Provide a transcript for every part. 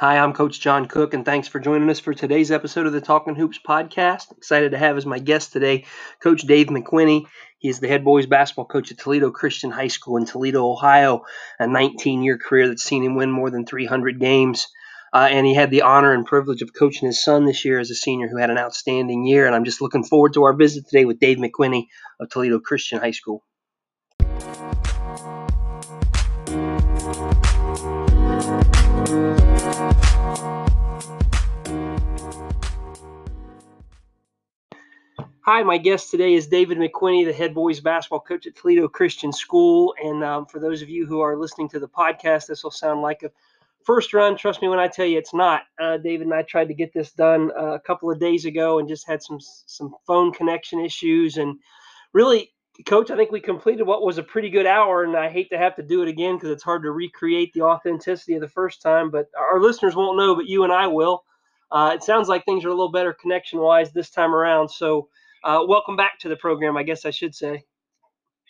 Hi, I'm Coach John Cook, and thanks for joining us for today's episode of the Talking Hoops podcast. Excited to have as my guest today Coach Dave McWhinney. He is the head boys basketball coach at Toledo Christian High School in Toledo, Ohio, a 19 year career that's seen him win more than 300 games. Uh, and he had the honor and privilege of coaching his son this year as a senior who had an outstanding year. And I'm just looking forward to our visit today with Dave McWhinney of Toledo Christian High School. Hi, my guest today is David McWhinney, the head boys basketball coach at Toledo Christian School. And um, for those of you who are listening to the podcast, this will sound like a first run. Trust me when I tell you it's not. Uh, David and I tried to get this done uh, a couple of days ago and just had some some phone connection issues. And really, coach, I think we completed what was a pretty good hour. And I hate to have to do it again because it's hard to recreate the authenticity of the first time. But our listeners won't know, but you and I will. Uh, it sounds like things are a little better connection wise this time around. So uh, welcome back to the program, I guess I should say.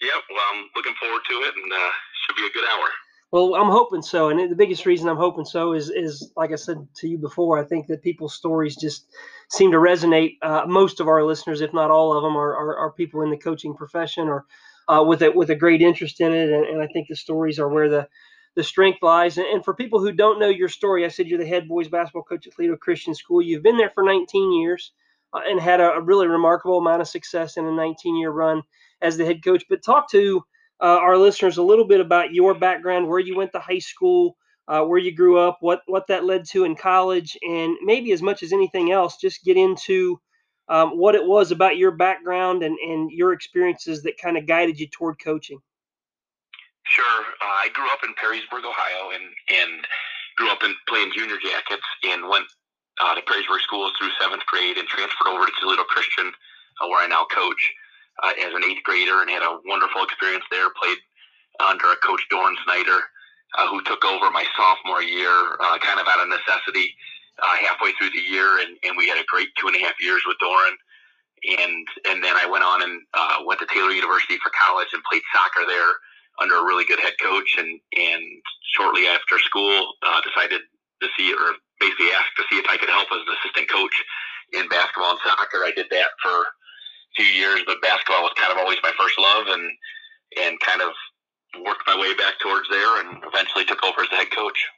Yep, well, I'm looking forward to it, and uh, should be a good hour. Well, I'm hoping so, and the biggest reason I'm hoping so is, is like I said to you before, I think that people's stories just seem to resonate. Uh, most of our listeners, if not all of them, are, are, are people in the coaching profession or uh, with a with a great interest in it, and, and, I think the stories are where the the strength lies. And, and, for people who don't know your story, I said you're the head boys basketball coach at Toledo Christian School. You've been there for 19 years and had a, a, really remarkable amount of success in a 19 year run as the head coach. But talk to uh, our listeners a little bit about your background, where you went to high school, uh, where you grew up, what what that led to in college, and maybe as much as anything else, just get into um, what it was about your background and, and your experiences that kind of guided you toward coaching. Sure. Uh, I grew up in Perrysburg, Ohio, and and grew up in playing junior jackets and went uh, to Perrysburg schools through seventh grade and transferred over to Toledo Christian, uh, where I now coach uh, as an eighth grader and had a wonderful experience there. Played under a coach Doran Snyder, uh, who took over my sophomore year, uh, kind of out of necessity, uh, halfway through the year, and, and we had a great two and a half years with Doran. And and then I went on and uh, went to Taylor University for college and played soccer there under a really good head coach. And and shortly after school, decided to see or basically asked to see if I could help as an assistant coach in basketball and soccer. I did that for a few years, but basketball was kind of always my first love, and and kind of worked my way back towards there, and eventually took over as the head coach.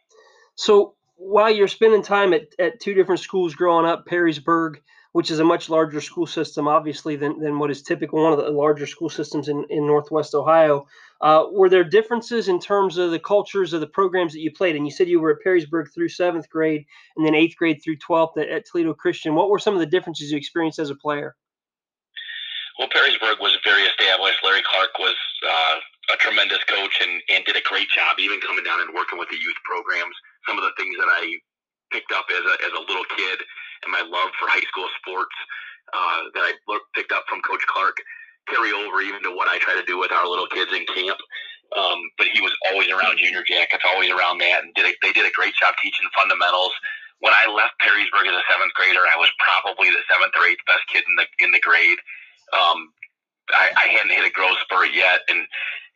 So while you're spending time at, at two different schools growing up, Perrysburg, which is a much larger school system, obviously, than, than what is typical, one of the larger school systems in, in Northwest Ohio. Uh, were there differences in terms of the cultures of the programs that you played? And you said you were at Perrysburg through seventh grade and then eighth grade through 12th at, at Toledo Christian. What were some of the differences you experienced as a player? Well, Perrysburg was very established. Larry Clark was uh, a tremendous coach and, and did a great job, even coming down and working with the youth programs. Some of the things that I picked up as a, as a little kid and my love for high school sports uh, that I picked up from Coach Clark carry over even to what I try to do with our little kids in camp. Um, but he was always around junior jackets, always around that, and did a, they did a great job teaching fundamentals. When I left Perrysburg as a seventh grader, I was probably the seventh or eighth best kid in the in the grade. Um, I, I hadn't hit a growth spurt yet, and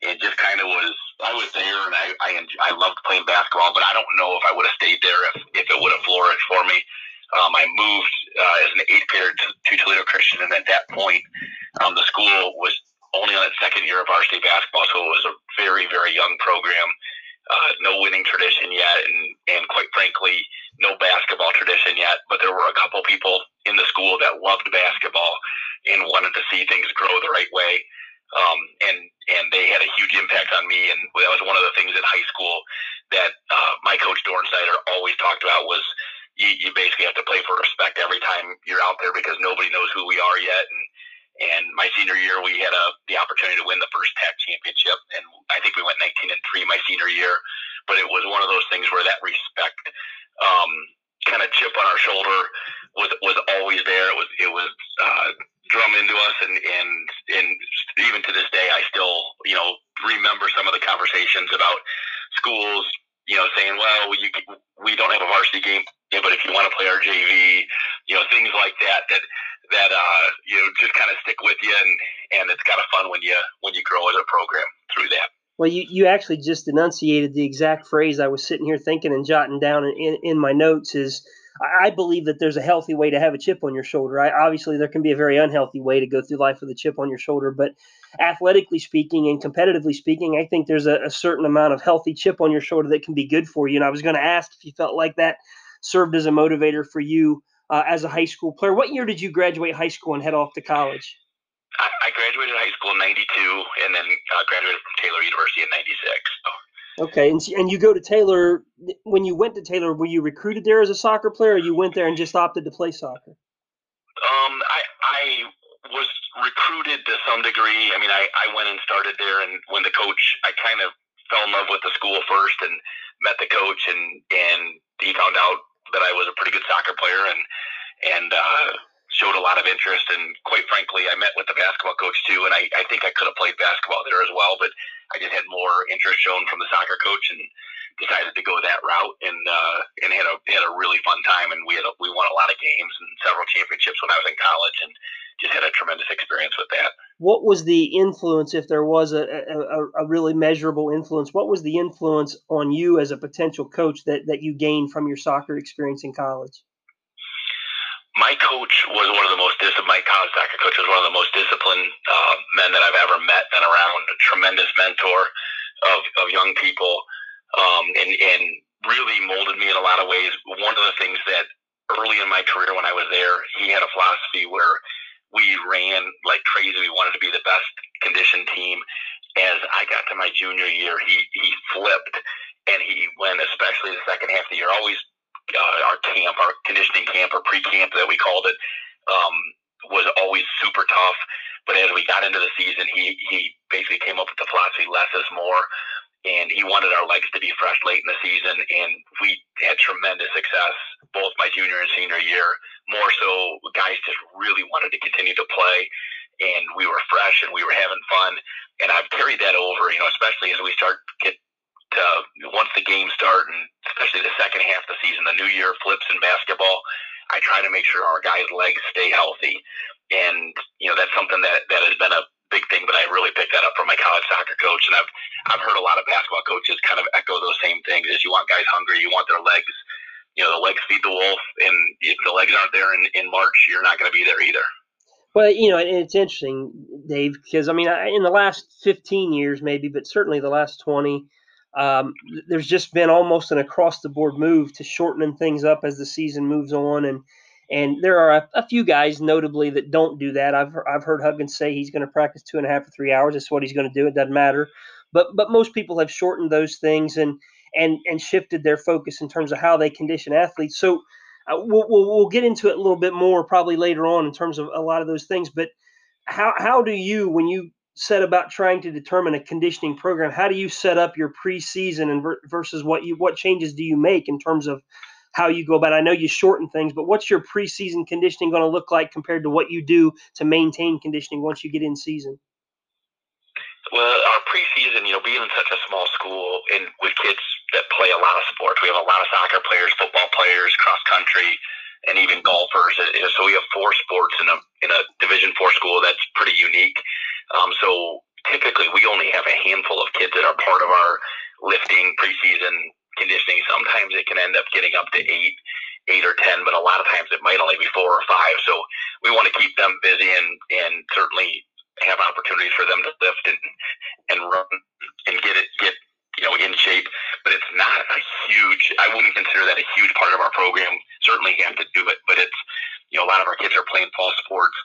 it just kind of was. I was there, and I I, enjoy, I loved playing basketball, but I don't know if I would have stayed there if if it would have flourished for me. Um, I moved uh, as an eighth grader to, to Toledo Christian, and at that point, um, the school was only on its second year of varsity basketball, so it was a very, very young program. Uh, no winning tradition yet, and, and quite frankly, no basketball tradition yet. But there were a couple people in the school that loved basketball and wanted to see things grow the right way. Um, and and they had a huge impact on me, and that was one of the things in high school that uh, my coach Doran Snyder always talked about was you, you basically have to play for respect every time you're out there because nobody knows who we are yet. And and my senior year, we had a the opportunity to win the first TAC championship, and I think we went 19 and three my senior year. But it was one of those things where that respect, um, kind of chip on our shoulder, was was always there. It was it was uh, drummed into us, and and and even to this day, I still you know remember some of the conversations about schools you know, saying, well, you, we don't have a varsity game, but if you want to play our JV, you know, things like that, that, that, uh, you know, just kind of stick with you. And, and it's kind of fun when you, when you grow as a program through that. Well, you, you actually just enunciated the exact phrase I was sitting here thinking and jotting down in, in my notes is I believe that there's a healthy way to have a chip on your shoulder. I, obviously, there can be a very unhealthy way to go through life with a chip on your shoulder, but athletically speaking and competitively speaking, I think there's a, a certain amount of healthy chip on your shoulder that can be good for you. And I was going to ask if you felt like that served as a motivator for you uh, as a high school player. What year did you graduate high school and head off to college? I, graduated high school in '92, and then uh, graduated from Taylor University in '96. So. Okay, and and you go to Taylor. When you went to Taylor, were you recruited there as a soccer player, or you went there and just opted to play soccer? Um, I I was recruited to some degree. I mean, I I went and started there, and when the coach, I kind of fell in love with the school first, and met the coach, and and he found out that I was a pretty good soccer player, and and uh, showed a lot of interest. And quite frankly, I met with the basketball coach too, and I, I think I could have played basketball there as well, but I just had more interest shown from the soccer coach and decided to go that route and uh, and had a had a really fun time. And we had a, we won a lot of games and several championships when I was in college, and just had a tremendous experience with that. What was the influence, if there was a, a, a really measurable influence? What was the influence on you as a potential coach that that you gained from your soccer experience in college? my coach was one of the most dis- my college soccer coach was one of the most disciplined uh, men that I've ever met and around. A tremendous mentor of, of young people, um, and and really molded me in a lot of ways. One of the things that early in my career when I was there, he had a philosophy where we ran like crazy. We wanted to be the best conditioned team. As I got to my junior year, he he flipped and he went, especially the second half of the year, always uh, our camp, our conditioning camp or pre-camp that we called it, um, was always super tough. But as we got into the season, he he basically came up with the philosophy less is more, and he wanted our legs to be fresh late in the season, and we had tremendous success both my junior and senior year. More so, guys just really wanted to continue to play, and we were fresh and we were having fun. And I've carried that over, you know, especially as we start get uh, once the games start, and especially the second half of the season, the new year flips in basketball. I try to make sure our guys' legs stay healthy, and you know that's something that that has been a big thing. But I really picked that up from my college soccer coach, and I've I've heard a lot of basketball coaches kind of echo those same things: is you want guys hungry, you want their legs. You know, the legs feed the wolf, and if the legs aren't there in, in March, you're not going to be there either. Well, you know, it's interesting, Dave, because I mean, in the last 15 years, maybe, but certainly the last 20, um, there's just been almost an across the board move to shortening things up as the season moves on and and there are a, a few guys notably that don't do that. I've, I've heard Huggins say he's going to practice two and a half or three hours. That's what he's going to do. It doesn't matter. But but most people have shortened those things and and and shifted their focus in terms of how they condition athletes. So uh, we'll, we'll, we'll get into it a little bit more probably later on in terms of a lot of those things. But how, how do you when you set about trying to determine a conditioning program, how do you set up your preseason and versus what you what changes do you make in terms of how you go about? It? I know you shorten things, but what's your preseason conditioning going to look like compared to what you do to maintain conditioning once you get in season? Well, our preseason, you know, being in such a small school and with kids that play a lot of sports, we have a lot of soccer players, football players, cross country, and even golfers. So we have four sports in a in a Division Four school that's pretty unique. Um, so typically, we only have a handful of kids that are part of our lifting preseason conditioning. Sometimes it can end up getting up to eight, eight or ten, but a lot of times it might only be four or five. So we want to keep them busy and and certainly have opportunities for them to lift and and run and get it get you know in shape. But it's not a huge. I wouldn't consider that a huge part of our program. Certainly have to do it, but it's you know a lot of our kids are playing fall sports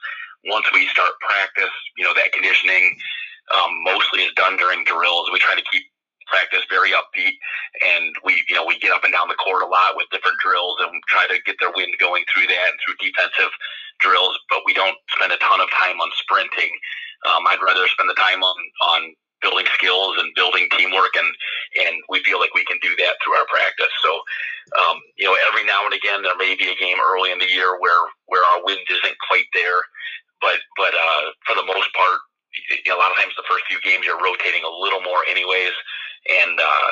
once we start practice, you know, that conditioning um, mostly is done during drills. We try to keep practice very upbeat and we you know we get up and down the court a lot with different drills and try to get their wind going through that and through defensive drills but we don't spend a ton of time on sprinting. Um, i'd rather spend the time on on building skills and building teamwork and and we feel like we can do that through our practice. So um, you know every now and again there may be a game early in the year where where our wind isn't quite there but but uh, for the most part, you know, a lot of times the first few games you're rotating a little more, anyways, and uh,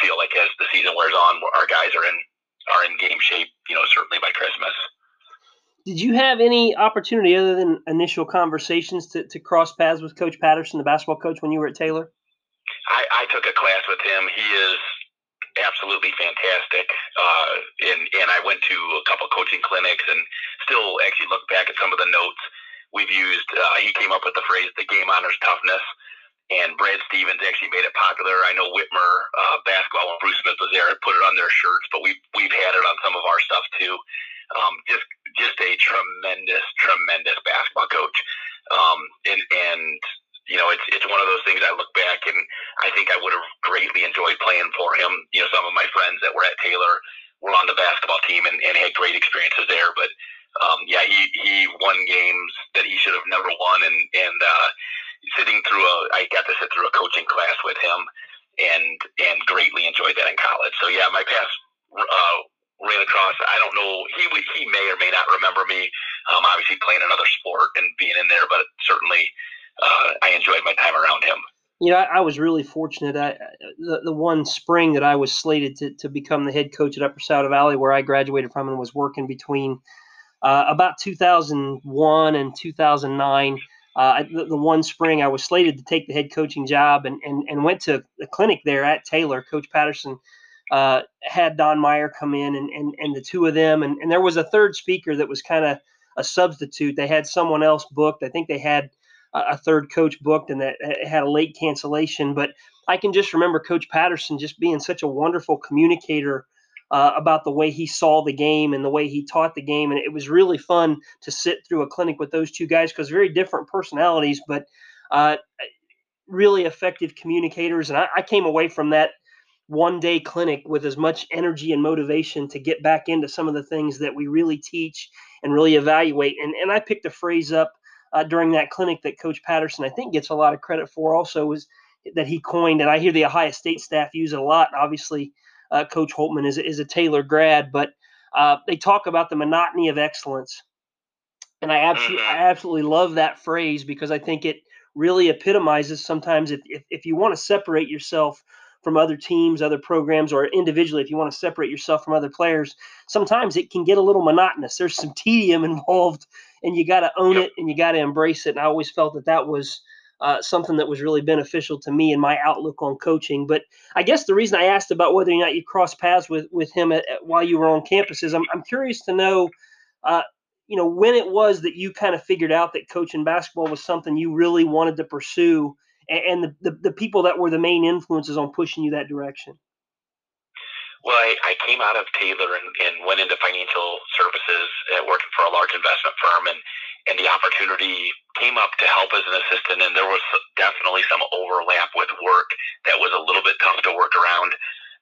feel like as the season wears on, our guys are in are in game shape. You know, certainly by Christmas. Did you have any opportunity other than initial conversations to, to cross paths with Coach Patterson, the basketball coach, when you were at Taylor? I, I took a class with him. He is absolutely fantastic. Uh, and and I went to a couple coaching clinics and still actually look back at some of the notes we've used. Uh, he came up with the phrase "the game honors toughness." Stevens actually made it popular. I know Whitmer uh, basketball when Bruce Smith was there and put it on their shirts, but we've we've had it on some of our stuff too. Um, just just a tremendous, tremendous basketball coach. Um, and and you know, it's it's one of those things I look back and I think I would have greatly enjoyed playing for him. You know, some of my friends that were at Taylor were on the basketball team and, and had great experiences there. But um, yeah, he he won games that he should have never won, and through a I got to sit through a coaching class with him, and and greatly enjoyed that in college. So yeah, my past. Uh, ran across. I don't know. He he may or may not remember me. Um, obviously playing another sport and being in there, but certainly uh, I enjoyed my time around him. You know, I, I was really fortunate. I, the, the one spring that I was slated to, to become the head coach at Upper Saddle Valley, where I graduated from and was working between uh, about 2001 and 2009. Uh, the, the, one spring I was slated to take the head coaching job and, and, and went to the clinic there at Taylor. Coach Patterson uh, had Don Meyer come in and, and, and the two of them. And, and there was a third speaker that was kind of a substitute. They had someone else booked. I think they had a third coach booked and that had a late cancellation. But I can just remember Coach Patterson just being such a wonderful communicator uh, about the way he saw the game and the way he taught the game. And it was really fun to sit through a clinic with those two guys because very different personalities, but uh, really effective communicators. And I, I came away from that one day clinic with as much energy and motivation to get back into some of the things that we really teach and really evaluate. And, and I picked a phrase up uh, during that clinic that Coach Patterson, I think, gets a lot of credit for also was that he coined, and I hear the Ohio State staff use it a lot. Obviously, uh, Coach Holtmann is, is a Taylor grad, but uh, they talk about the monotony of excellence. And I absolutely, mm-hmm. I absolutely love that phrase because I think it really epitomizes sometimes if, if, if you want to separate yourself from other teams, other programs, or individually, if you want to separate yourself from other players, sometimes it can get a little monotonous. There's some tedium involved, and you got to own it and you got to embrace it. And I always felt that that was uh, something that was really beneficial to me and my outlook on coaching. But I guess the reason I asked about whether or not you crossed paths with with him at, at, while you were on campus is I'm I'm curious to know. Uh, you know when it was that you kind of figured out that coaching basketball was something you really wanted to pursue and the, the, the people that were the main influences on pushing you that direction? Well, I, I came out of Taylor and, and went into financial services, uh, working for a large investment firm, and and the opportunity came up to help as an assistant, and there was definitely some overlap with work that was a little bit tough to work around.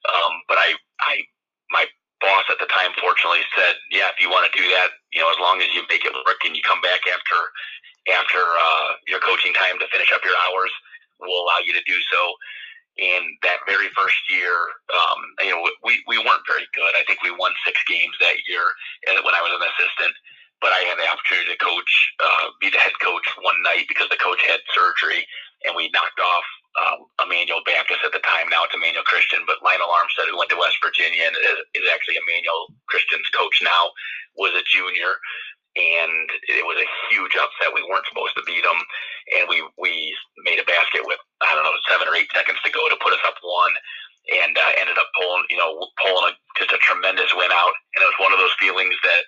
Um, but I, I, my boss at the time, fortunately, said, "Yeah, if you want to do that, you know, as long as you make it work and you come back after after uh, your coaching time to finish up your hours, we'll allow you to do so. And that very first year, um, you know, we, we weren't very good. I think we won six games that year when I was an assistant. But I had the opportunity to coach, uh, be the head coach one night because the coach had surgery, and we knocked off um, Emmanuel Baptist at the time. Now it's Emmanuel Christian, but Lionel Armstead, who went to West Virginia and is, is actually Emmanuel Christian's coach now, was a junior and it was a huge upset. We weren't supposed to beat them, and we we made a basket with I don't know seven or eight seconds to go to put us up one, and uh, ended up pulling you know pulling a, just a tremendous win out. And it was one of those feelings that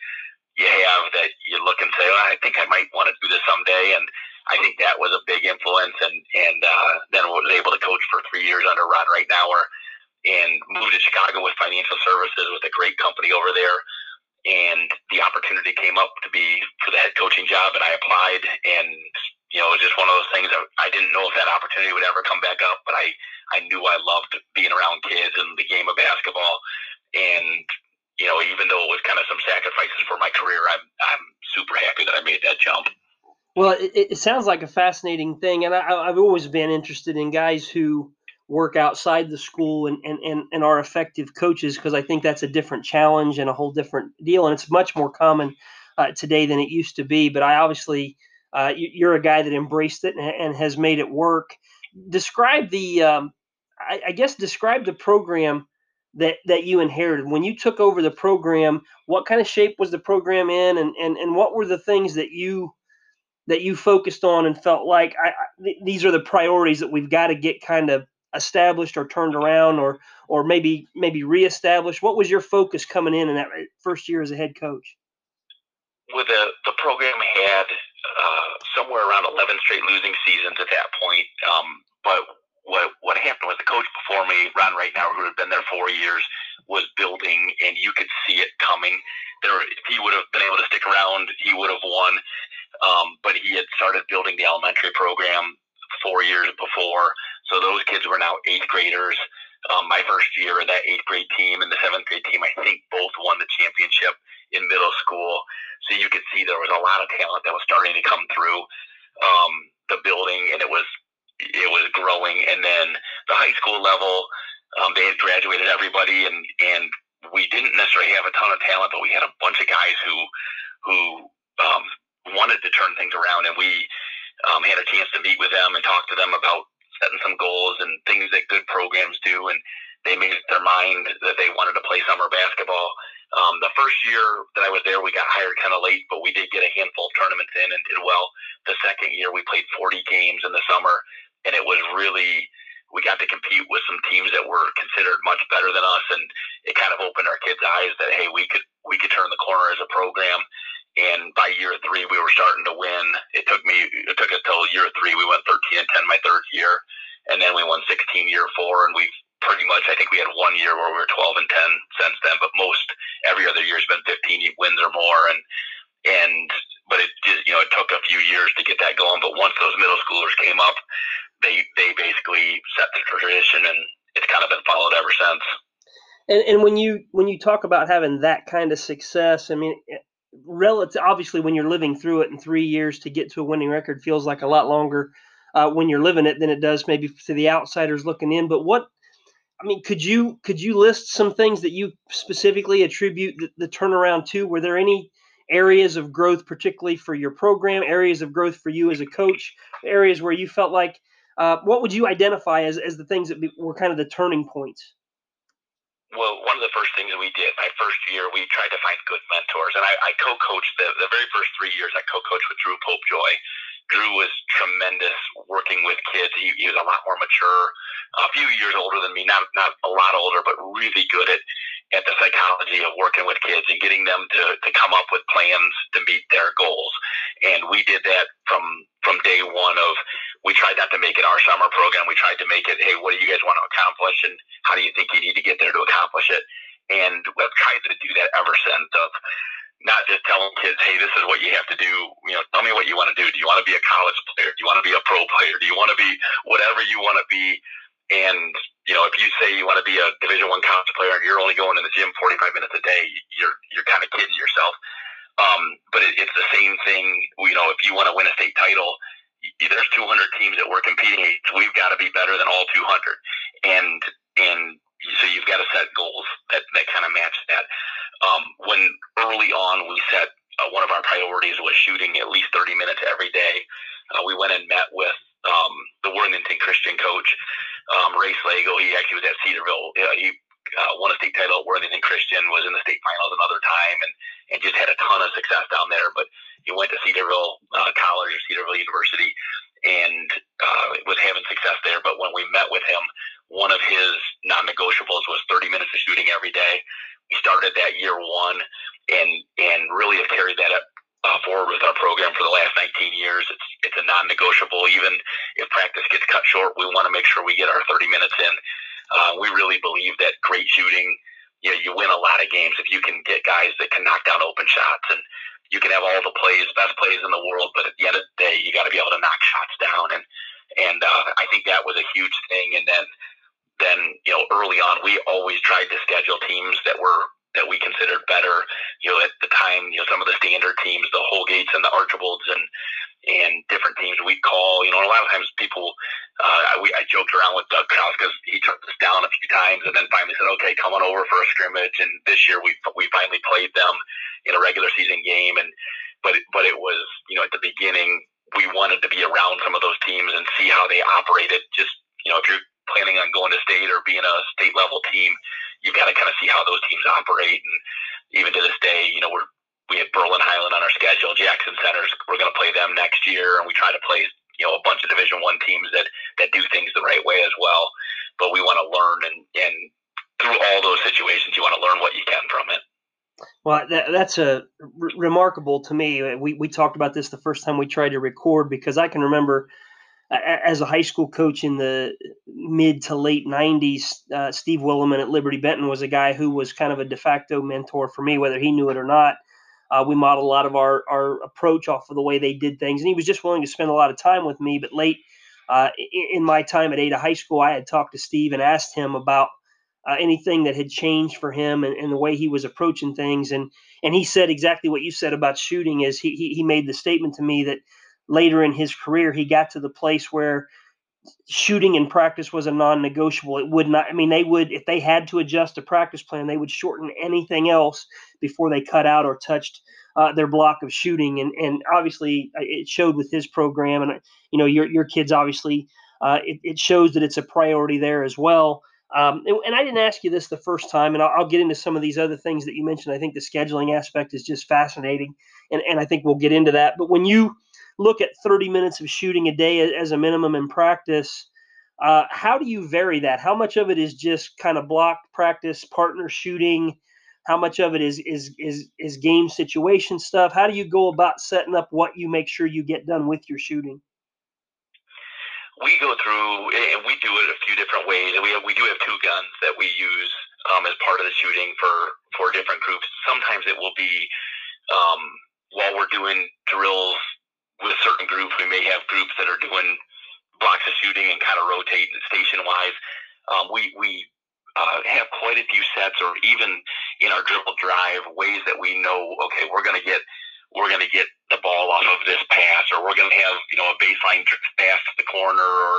you have that you look and say, well, I think I might want to do this someday, and I think that was a big influence. And and uh, then was able to coach for three years under Ron Ridenour, and moved to Chicago with financial services with a great company over there and the opportunity came up to be for the head coaching job, and I applied. And you know, it was just one of those things. I, I didn't know if that opportunity would ever come back up, but I I knew I loved being around kids and the game of basketball. And you know, even though it was kind of some sacrifices for my career, I'm I'm super happy that I made that jump. Well, it, it sounds like a fascinating thing, and I, I've always been interested in guys who work outside the school and, and, and, and are effective coaches because I think that's a different challenge and a whole different deal. And it's much more common uh, today than it used to be. But I obviously, uh, you're a guy that embraced it and, and has made it work. Describe the, um, I, I, guess, describe the program that, that you inherited. When you took over the program, what kind of shape was the program in and, and, and what were the things that you that you focused on and felt like I, I, these are the priorities that we've got to get kind of established or turned around or or maybe maybe reestablished? What was your focus coming in in that first year as a head coach? Well, the the program had uh, somewhere around 11 straight losing seasons at that point. Um, but what what happened was the coach before me, Ron now, who had been there four years, was building, and you could see it coming. There, if he would have been able to stick around, he would have won. Um, but he had started building the elementary program four years before, so those kids were now eighth graders. Um, my first year, that eighth grade team and the seventh grade team, I think both won the championship in middle school. So you could see there was a lot of talent that was starting to come through um, the building, and it was it was growing. And then the high school level, um, they had graduated everybody, and and we didn't necessarily have a ton of talent, but we had a bunch of guys who who um, wanted to turn things around, and we um, had a chance to meet with them and talk to them about setting some goals and things that good programs do, and they made up their mind that they wanted to play summer basketball. Um, the first year that I was there, we got hired kind of late, but we did get a handful of tournaments in and did well. The second year, we played 40 games in the summer, and it was really we got to compete with some teams that were considered much better than us, and it kind of opened our kids' eyes that hey, we could we could turn the corner as a program. And by year three, we were starting to win. It took me it took us till year three. We went 13 and 10 my third year, and then we won 16 year four, and we've pretty much. I think we had one year where we were 12 and 10 since then, but most every other year has been 15 wins or more. And and but it just you know it took a few years to get that going. But once those middle schoolers came up, they they basically set the tradition, and it's kind of been followed ever since. And and when you when you talk about having that kind of success, I mean. Relative, obviously, when you're living through it in three years to get to a winning record feels like a lot longer uh, when you're living it than it does maybe to the outsiders looking in. But what I mean, could you could you list some things that you specifically attribute the, the, turnaround to? Were there any areas of growth, particularly for your program, areas of growth for you as a coach, areas where you felt like uh, what would you identify as, as the things that were kind of the turning points? Well, one of the first things we did my first year, we tried to find good mentors, and I, I co-coached the, the very first three years. I co-coached with Drew Popejoy, Drew was tremendous working with kids. He, he was a lot more mature, a few years older than me, not not a lot older, but really good at at the psychology of working with kids and getting them to, to come up with plans to meet their goals. And we did that from from day one of we tried not to make it our summer program. We tried to make it, hey, what do you guys want to accomplish and how do you think you need to get there to accomplish it? And we've tried to do that ever since of not just telling kids, hey, this is what you have to do. You know, tell me what you want to do. Do you want to be a college player? Do you want to be a pro player? Do you want to be whatever you want to be? And you know, if you say you want to be a Division One college player and you're only going to the gym 45 minutes a day, you're you're kind of kidding yourself. Um, but it, it's the same thing. You know, if you want to win a state title, there's 200 teams that we're competing against. We've got to be better than all 200, and and so you've got to set goals that that kind of match that. Um, when early on we set uh, one of our priorities was shooting at least 30 minutes every day. Uh, we went and met with um, the Worthington Christian coach, um, Ray Slagle. He actually was at Cedarville. Uh, he uh, won a state title at Worthington Christian, was in the state finals another time, and, and just had a ton of success down there. But he went to Cedarville uh, College or Cedarville University and uh, was having success there. But when we met with him, one of his non-negotiables was 30 minutes of shooting every day. We started that year one, and and really have carried that up uh, forward with our program for the last 19 years. It's it's a non-negotiable. Even if practice gets cut short, we want to make sure we get our 30 minutes in. Uh, we really believe that great shooting, know, you win a lot of games if you can get guys that can knock down open shots, and you can have all the plays, best plays in the world, but at the end of the day, you got to be able to knock shots down. And and uh, I think that was a huge thing. And then then you know early on we always tried to schedule teams that were that we considered better. You know, at the time, you know, some of the standard teams, the Holgates and the Archbolds and and different teams we'd call. You know, a lot of times people, uh, we, I joked around with Doug Kraus because he turned us down a few times, and then finally said, "Okay, come on over for a scrimmage." And this year we we finally played them in a regular season game, and but it, but it was you know at the beginning we wanted to be around some of those teams and see how they operated. Just you know, if you're planning on going to state or being a state level team, you've got to kind of see how those teams operate. And even to this day, you know, we're we have Berlin Hiland on our schedule. Jackson Centers, we're going to play them next year, and we try to play you know a bunch of Division One teams that that do things the right way as well. but we want to learn and and through all those situations, you want to learn what you can from it. Well, that, that's a r- remarkable to me. We we talked about this the first time we tried to record because I can remember as a high school coach in the mid to late 90s, uh, Steve Williman at Liberty Benton was a guy who was kind of a de facto mentor for me, whether he knew it or not. Uh, we modeled a lot of our, our approach off of the way they did things, and he was just willing to spend a lot of time with me. But late uh, in my time at Ada High School, I had talked to Steve and asked him about uh, anything that had changed for him and, and, the way he was approaching things. And and he said exactly what you said about shooting. Is he, he he made the statement to me that later in his career he got to the place where shooting in practice was a non-negotiable. It would not. I mean, they would if they had to adjust a practice plan, they would shorten anything else before they cut out or touched uh, their block of shooting. And and obviously uh, it showed with his program. And you know, your your kids obviously uh, it, it shows that it's a priority there as well. Um, and, and, I didn't ask you this the first time, and I'll, I'll, get into some of these other things that you mentioned. I think the scheduling aspect is just fascinating, and, and I think we'll get into that. But when you look at 30 minutes of shooting a day as a minimum in practice, uh, how do you vary that? How much of it is just kind of block practice, partner shooting? How much of it is is is is game situation stuff? How do you go about setting up what you make sure you get done with your shooting? we go through and we do it a few different ways. We have, we do have two guns that we use um, as part of the shooting for for different groups. Sometimes it will be um, while we're doing drills with certain groups. We may have groups that are doing blocks of shooting and kind of rotate station wise. Um, we we uh, have quite a few sets, or even in our dribble drive, ways that we know. Okay, we're going to get we're going to get the ball off of this pass, or we're going to have you know a baseline pass to the corner, or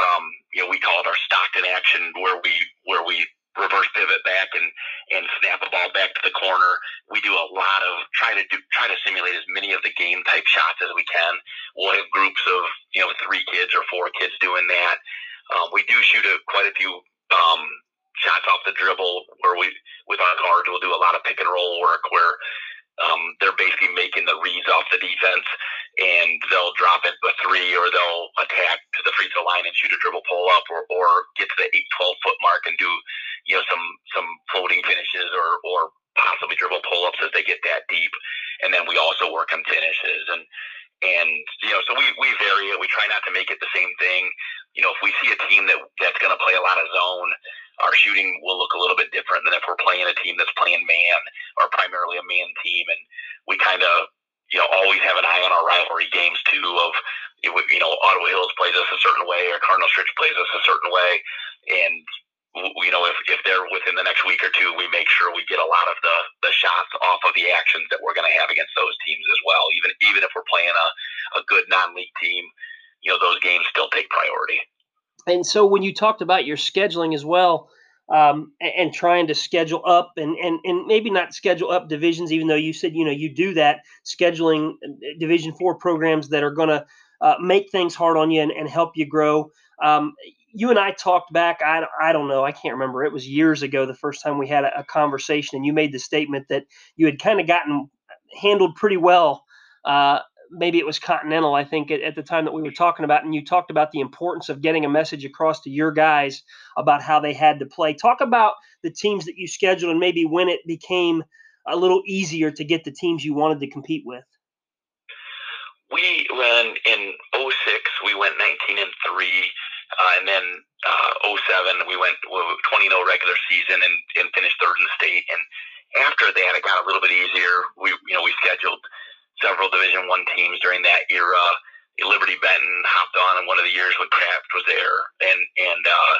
um, you know we call it our Stockton action, where we where we reverse pivot back and and snap a ball back to the corner. We do a lot of try to do try to simulate as many of the game type shots as we can. We'll have groups of you know three kids or four kids doing that. Um, we do shoot a, quite a few um, shots off the dribble where we with our guards we'll do a lot of pick and roll work where um, they're basically making the reads off the defense, and they'll drop it a three, or they'll attack to the free throw line and shoot a dribble pull up, or, or get to the 8, 12 foot mark and do you know some some floating finishes, or or possibly dribble pull ups as they get that deep, and then we also work on finishes and and you know so we we vary it. We try not to make it the same thing. You know, if we see a team that that's going to play a lot of zone our shooting will look a little bit different than if we're playing a team that's playing man or primarily a man team. And we kind of, you know, always have an eye on our rivalry games too. Of you know, Ottawa Hills plays us a certain way, or Cardinal Stritch plays us a certain way, and you know, if, if they're within the next week or two, we make sure we get a lot of the, the shots off of the actions that we're going to have against those teams as well. Even even if we're playing a, a good non-league team, you know, those games still take priority. And so when you talked about your scheduling as well, um, and, and, trying to schedule up and, and and maybe not schedule up divisions, even though you said you know you do that, scheduling uh, Division Four programs that are going to uh, make things hard on you and, and help you grow. Um, you and I talked back. I, I don't know. I can't remember. It was years ago the first time we had a, a conversation, and you made the statement that you had kind of gotten handled pretty well uh, maybe it was Continental, I think, at, at, the time that we were talking about, and you talked about the importance of getting a message across to your guys about how they had to play. Talk about the teams that you scheduled and maybe when it became a little easier to get the teams you wanted to compete with. We went in 06, we went 19 and 3. Uh, and then uh, 07, we went 20 0 regular season and, and finished third in the state. And after that, it got a little bit easier. We, you know, we scheduled several Division One teams during that era. Liberty Benton hopped on in one of the years when Kraft was there, and and uh,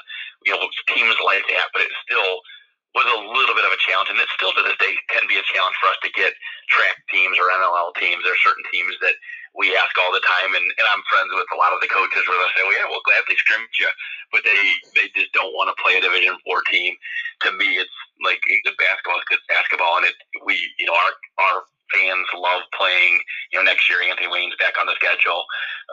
you know teams like that. But it still was a little bit of a challenge, and it still to this day can be a challenge for us to get TRAC teams or NLL teams. There are certain teams that we ask all the time, and, and I'm friends with a lot of the coaches where they say, "Well, yeah, we'll gladly scrimmage you," but they they just don't want to play a Division Four team. To me, it's like the basketball is good basketball, and it we you know our our fans love playing. You know, next year Anthony Wayne's back on the schedule.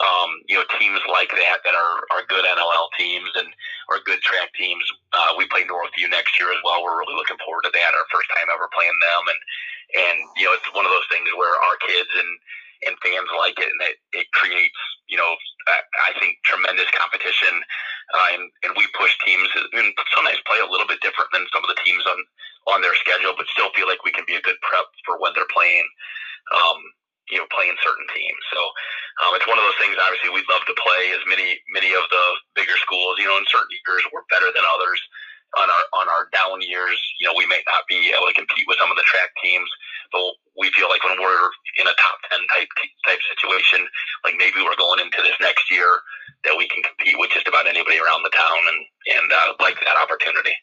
Um, you know, teams like that that are, are good NLL teams and or good TRAC teams. Uh, we play Northview next year as well. We're really looking forward to that. Our first time ever playing them, and and you know, it's one of those things where our kids and and fans like it, and it, it creates, you know, I think tremendous competition uh, and, and we push teams and sometimes play a little bit different than some of the teams on on their schedule, but still feel like we can be a good prep for when they're playing. Um, you know, playing certain teams. So um, it's one of those things. Obviously, we'd love to play as many many of the bigger schools. You know, in certain years we're better than others. On our on our down years, you know, we may not be able to compete with some of the TRAC teams, but we feel like when we're in a top ten type type situation, like maybe we're going into this next year that we can compete with just about anybody around the town, and and uh, like that opportunity.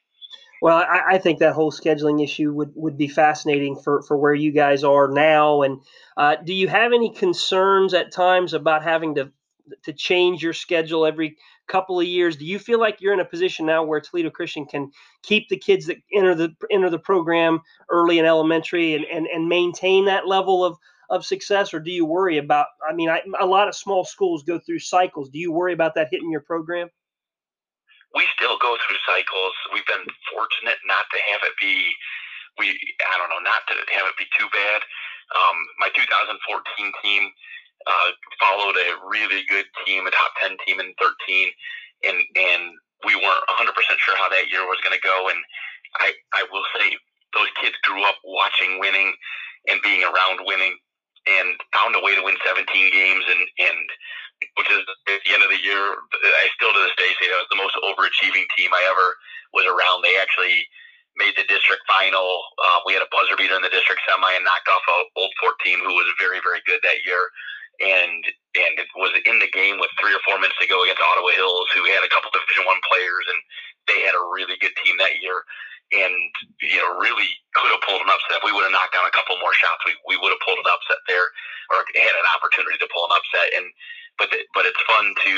Well, I, I, think that whole scheduling issue would, would be fascinating for, for where you guys are now. And uh, do you have any concerns at times about having to to change your schedule every couple of years? Do you feel like you're in a position now where Toledo Christian can keep the kids that enter the enter the program early in elementary and, and, and maintain that level of, of success, or do you worry about? I mean, I, a lot of small schools go through cycles. Do you worry about that hitting your program? We still go through cycles. We've been fortunate not to have it be we I don't know not to have it be too bad. Um, my 2014 team uh, followed a really good team, a top 10 team in 13, and and we weren't 100% sure how that year was going to go. And I I will say those kids grew up watching winning and being around winning and found a way to win 17 games and and which is at the end of the year, I still to this day say that was the most overachieving team I ever was around. They actually made the district final. Uh, we had a buzzer beater in the district semi and knocked off a Old Fort team who was very, very good that year. And and was in the game with three or four minutes to go against Ottawa Hills, who had a couple Division One players, and they had a really good team that year. And you know, really could have pulled an upset. We would have knocked down a couple more shots, we, we would have pulled an upset there, or had an opportunity to pull an upset. And but but it's fun to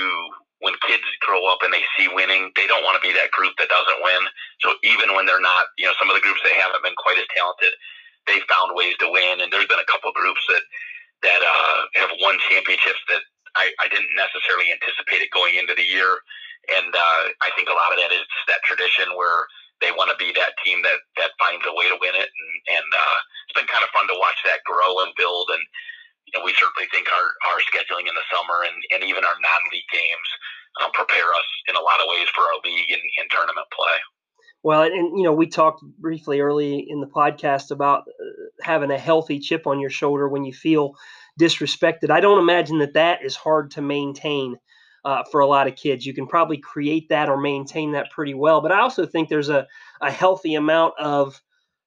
when kids grow up and they see winning, they don't want to be that group that doesn't win. So even when they're not, you know, some of the groups that haven't been quite as talented, they found ways to win. And there's been a couple of groups that that uh, have won championships that I, I didn't necessarily anticipate it going into the year. And uh, I think a lot of that is that tradition where they want to be that team that that finds a way to win it. And, and uh, it's been kind of fun to watch that grow and build. And you know, we certainly think our, our scheduling in the summer and, and even our non-league games um, prepare us in a lot of ways for our league and, and tournament play. Well, and you know, we talked briefly early in the podcast about uh, having a healthy chip on your shoulder when you feel disrespected. I don't imagine that that is hard to maintain uh, for a lot of kids. You can probably create that or maintain that pretty well. But I also think there's a, a healthy amount of,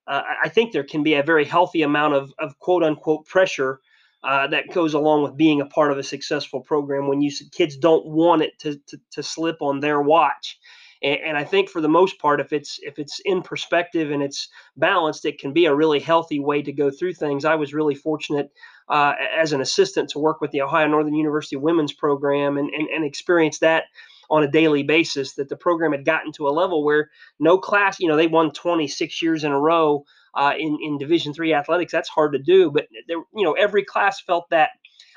uh, I think there can be a very healthy amount of, of quote unquote pressure uh, that goes along with being a part of a successful program when you kids don't want it to, to, to slip on their watch. And, I think for the most part, if it's if it's in perspective and it's balanced, it can be a really healthy way to go through things. I was really fortunate uh, as an assistant to work with the Ohio Northern University women's program and, and, and experience that on a daily basis that the program had gotten to a level where no class, you know, they won 26 years in a row uh, in in Division three athletics. That's hard to do, but there, you know, every class felt that.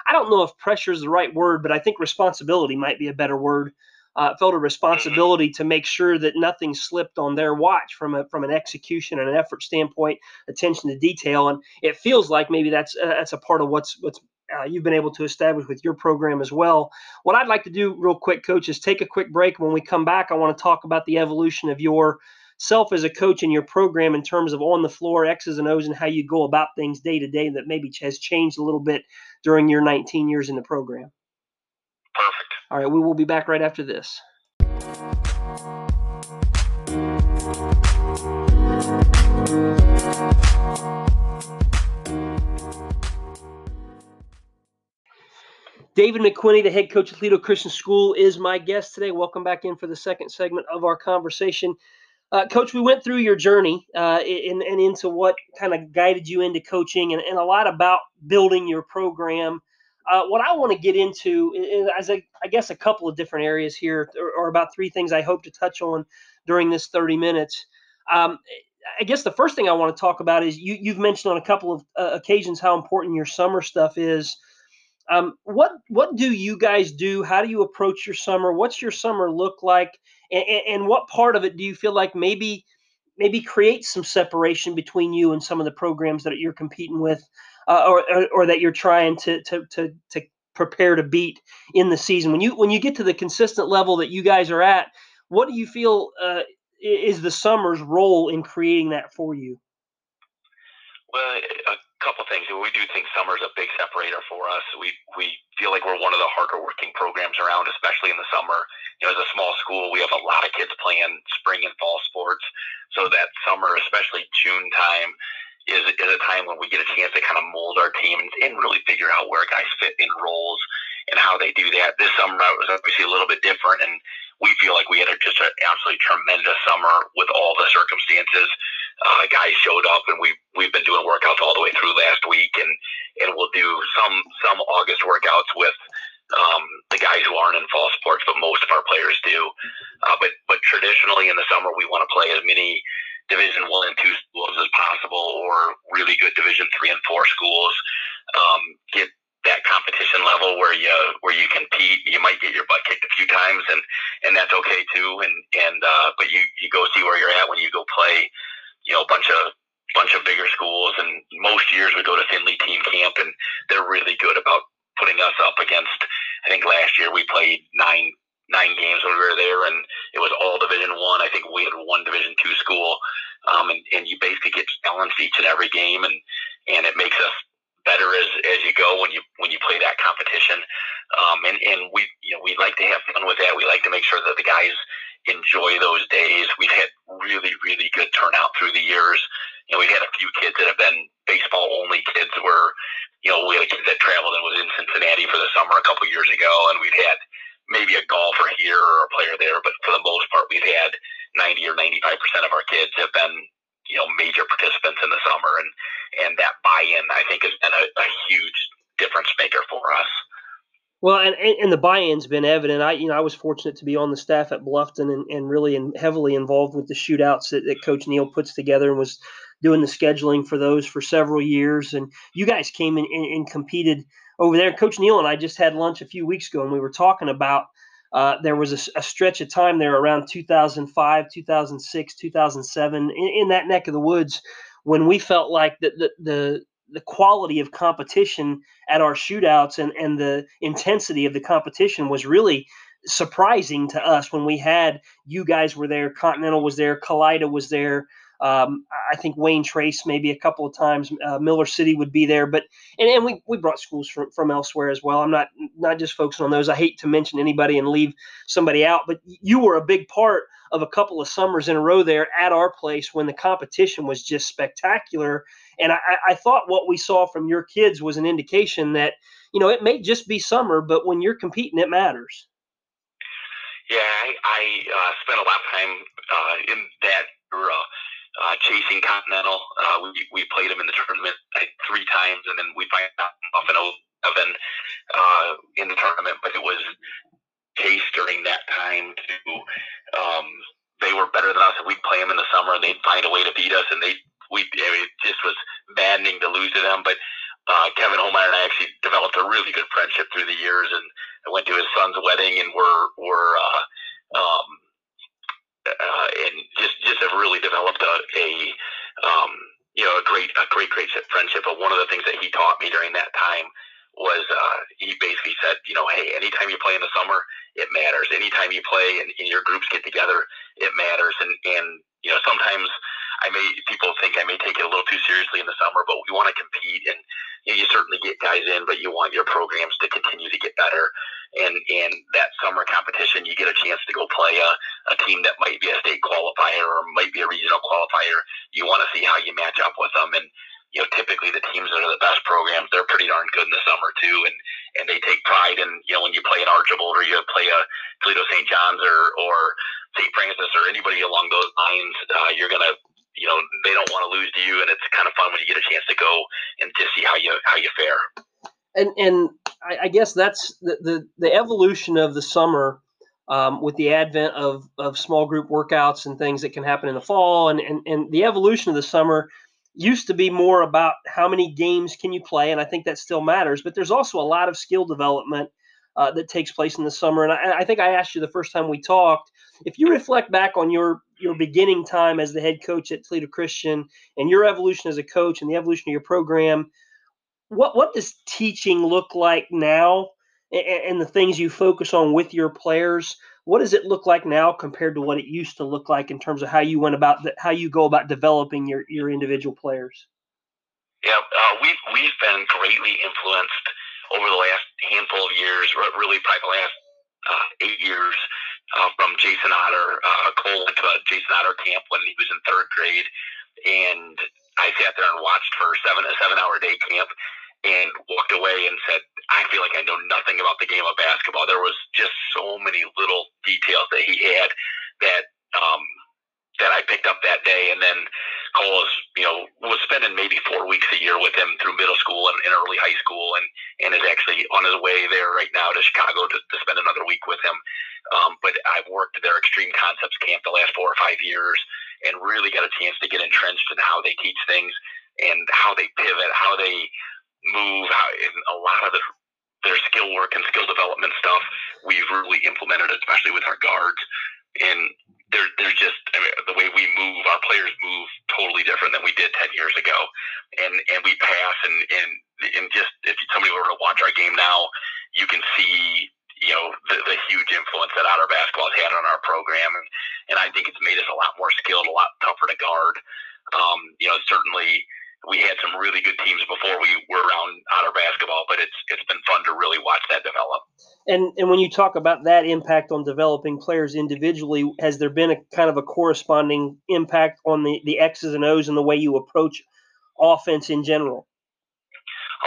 I don't know if pressure is the right word, but I think responsibility might be a better word. Uh, felt a responsibility to make sure that nothing slipped on their watch from a from an execution and an effort standpoint, attention to detail, and it feels like maybe that's uh, that's a part of what's what's uh, you've been able to establish with your program as well. What I'd like to do, real quick, coach, is take a quick break. When we come back, I want to talk about the evolution of your self as a coach in your program in terms of on the floor X's and O's and how you go about things day to day that maybe has changed a little bit during your 19 years in the program. All right, we will be back right after this. David McWhinney, the head coach of Toledo Christian School, is my guest today. Welcome back in for the second segment of our conversation. Uh, Coach, we went through your journey uh, and, and into what kind of guided you into coaching and, and a lot about building your program. Uh, what I want to get into is, I guess, a couple of different areas here, or, about three things I hope to touch on during this 30 minutes. Um, I guess the first thing I want to talk about is you, you've mentioned on a couple of uh, occasions how important your summer stuff is. Um, what what do you guys do? How do you approach your summer? What's your summer look like? And, and what part of it do you feel like maybe maybe create some separation between you and some of the programs that you're competing with, uh, or, or, or that you're trying to to to to prepare to beat in the season. When you when you get to the consistent level that you guys are at, what do you feel uh, is the summer's role in creating that for you? Well, a couple things. We do think summer's a big separator for us. We we feel like we're one of the harder working programs around, especially in the summer. You know, as a small school, we have a lot of kids playing spring and fall sports. So that summer, especially June time, is is a time when we get a chance to kind of mold our team and, and really figure out where guys fit in roles and how they do that. This summer was obviously a little bit different, and we feel like we had a, just an absolutely tremendous summer with all the circumstances. Uh, guys showed up, and we we've been doing workouts all the way through last week, and and we'll do some some August workouts with um, the guys who aren't in fall sports, but most of our players do. Uh, but but traditionally in the summer, we want to play as many Division One and Two schools as possible, or really good Division Three and Four schools. Um, get that competition level where you where you compete. You might get your butt kicked a few times, and and that's okay too. And and uh, but you you go see where you're at when you go play, you know, a bunch of bunch of bigger schools. And most years we go to Findlay team camp, and they're really good about putting us up against. I think last year we played nine nine games when we were there, and it was all Division One. I. I think we had one Division Two school, um, and and you basically get challenged each and every game, and and it makes us better as as you go when you when you play that competition. Um, and and we you know we like to have fun with that. We like to make sure that the guys enjoy those days. We've had really really good turnout through the years. You know, we've had a few kids that have been baseball only kids where you know we had a kid that traveled and was in Cincinnati for the summer a couple years ago, and we've had maybe a golfer here or a player there, but for the most part, we've had 90 or 95 percent of our kids have been you know major participants in the summer, and that buy-in I think has been a, a huge difference maker for us. Well, and, and the buy-in's been evident. I, you know, I was fortunate to be on the staff at Bluffton and, and really in, heavily involved with the shootouts that, that Coach Neal puts together and was doing the scheduling for those for several years. And you guys came in and, and competed over there. Coach Neal and I just had lunch a few weeks ago, and we were talking about uh, there was a, a, stretch of time there around 2005, 2006, 2007, in, in, that neck of the woods, when we felt like the, the, the the quality of competition at our shootouts and, and the intensity of the competition was really surprising to us when we had you guys were there, Continental was there, Kalida was there, um, I think Wayne Trace maybe a couple of times. Uh, Miller City would be there, but and, and we, we brought schools from, from elsewhere as well. I'm not not just focusing on those. I hate to mention anybody and leave somebody out, but you were a big part of a couple of summers in a row there at our place when the competition was just spectacular. And I, I thought what we saw from your kids was an indication that you know it may just be summer, but when you're competing, it matters. Yeah, I, I uh, spent a lot of time uh, in that era uh, chasing Continental. Uh, we, we played them in the tournament three times, and then we find out off an 11 uh, in the tournament. But it was Chase during that time to um, they were better than us, and we'd play them in the summer, and they'd find a way to beat us, and they we it just was maddening to lose to them. But uh, Kevin Holmeyer and I actually developed a really good friendship through the years, and I went to his son's wedding, and we're we're uh, um, uh, and just just have really developed a, a um, you know a great a great great friendship. But one of the things that he taught me during that time was uh, he basically said, you know, hey, anytime you play in the summer, it matters. Anytime you play and, and your groups get together, it matters. And and you know sometimes I may people think I may take it a little too seriously in the summer, but we want to compete and you, know, you certainly get guys in, but you want your programs to continue to get better. And and that summer competition, you get a chance to go play a, a team that might be a state qualifier or might be a regional qualifier. You want to see how you match up with them and you know, typically the teams that are the best programs, they're pretty darn good in the summer too, and and they take pride in you know when you play an Archbold or you play a Toledo St. John's or or St. Francis or anybody along those lines, uh, you're gonna you know they don't want to lose to you, and it's kind of fun when you get a chance to go and to see how you how you fare. And and I, I guess that's the, the the evolution of the summer. Um, with the advent of, of small group workouts and things that can happen in the fall and, and, and the evolution of the summer used to be more about how many games can you play and i think that still matters but there's also a lot of skill development uh, that takes place in the summer and I, I, think i asked you the first time we talked if you reflect back on your your beginning time as the head coach at Toledo Christian and your evolution as a coach and the evolution of your program, what what does teaching look like now and, and the things you focus on with your players, what does it look like now compared to what it used to look like in terms of how you went about the, how you go about developing your, your individual players? Yeah, uh, we've we've been greatly influenced over the last handful of years, really probably the last uh, eight years, uh, from Jason Otter. Uh, Cole went to a Jason Otter camp when he was in third grade, and I sat there and watched for seven a seven hour day camp, and walked away and said, I feel like I know nothing about the game of basketball. There was just so many little details that he had that um, that I picked up that day, and then Cole was, you know, was spending maybe four weeks a year with him through middle school and, and early high school, and and is actually on his way there right now to Chicago to, to spend another week with him. Um, but I've worked at their Extreme Concepts camp the last four or five years, and really got a chance to get entrenched in how they teach things and how they pivot, how they move, how in a lot of the their skill work and skill development stuff we've really implemented, especially with our guards. And there, there's just I mean, the way we move, our players move totally different than we did ten years ago, and and we pass and and and just if somebody were to watch our game now, you can see you know the, the huge influence that Otter basketball has had on our program, and, and I think it's made us a lot more skilled, a lot tougher to guard. Um, you know, certainly we had some really good teams before we were around Otter basketball, but it's it's been fun to really watch that develop. And and when you talk about that impact on developing players individually, has there been a kind of a corresponding impact on the the X's and O's and the way you approach offense in general?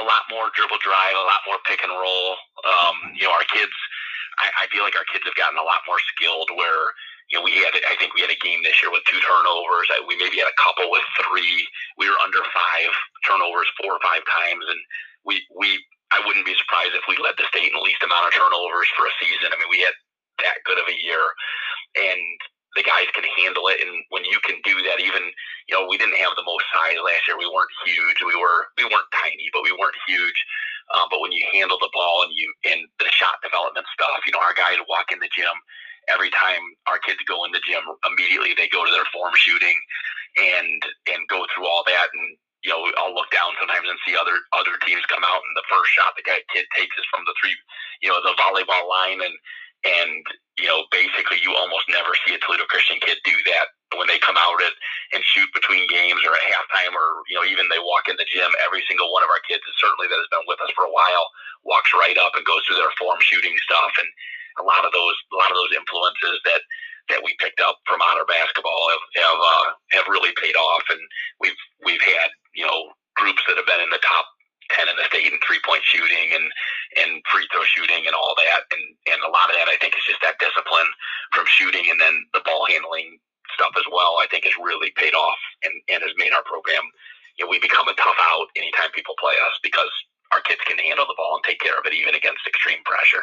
A lot more dribble drive, a lot more pick and roll. Um, you know, our kids. I, I feel like our kids have gotten a lot more skilled. Where you know, we had, I think we had a game this year with two turnovers. We maybe had a couple with three. We were under five turnovers four or five times, and we we I wouldn't be surprised if we led the state in the least amount of turnovers for a season. I mean, we had that good of a year, and the guys can handle it. And when you can do that, even you know, we didn't have the most size last year. We weren't huge. We were we weren't tiny, but we weren't huge. Um, but when you handle the ball and you and the shot development stuff, you know, our guys walk in the gym every time our kids go in the gym, immediately they go to their form shooting and and go through all that. And you know, I'll look down sometimes and see other other teams come out, and the first shot the guy kid takes is from the three, you know, the volleyball line, and and you know, basically you almost never see a Toledo Christian kid do that when they come out and, and shoot between games or at halftime or you know even they walk in the gym. Every single one of our kids, certainly that has been with us for a while, walks right up and goes through their form shooting stuff and a lot of those a lot of those influences that that we picked up from Otter basketball have have, uh, have really paid off, and we've we've had you know groups that have been in the top ten in the state in three point shooting and and free throw shooting and all that, and and a lot of that I think is just that discipline from shooting and then the ball handling stuff as well. I think has really paid off and and has made our program. You know, we become a tough out anytime people play us because our kids can handle the ball and take care of it even against extreme pressure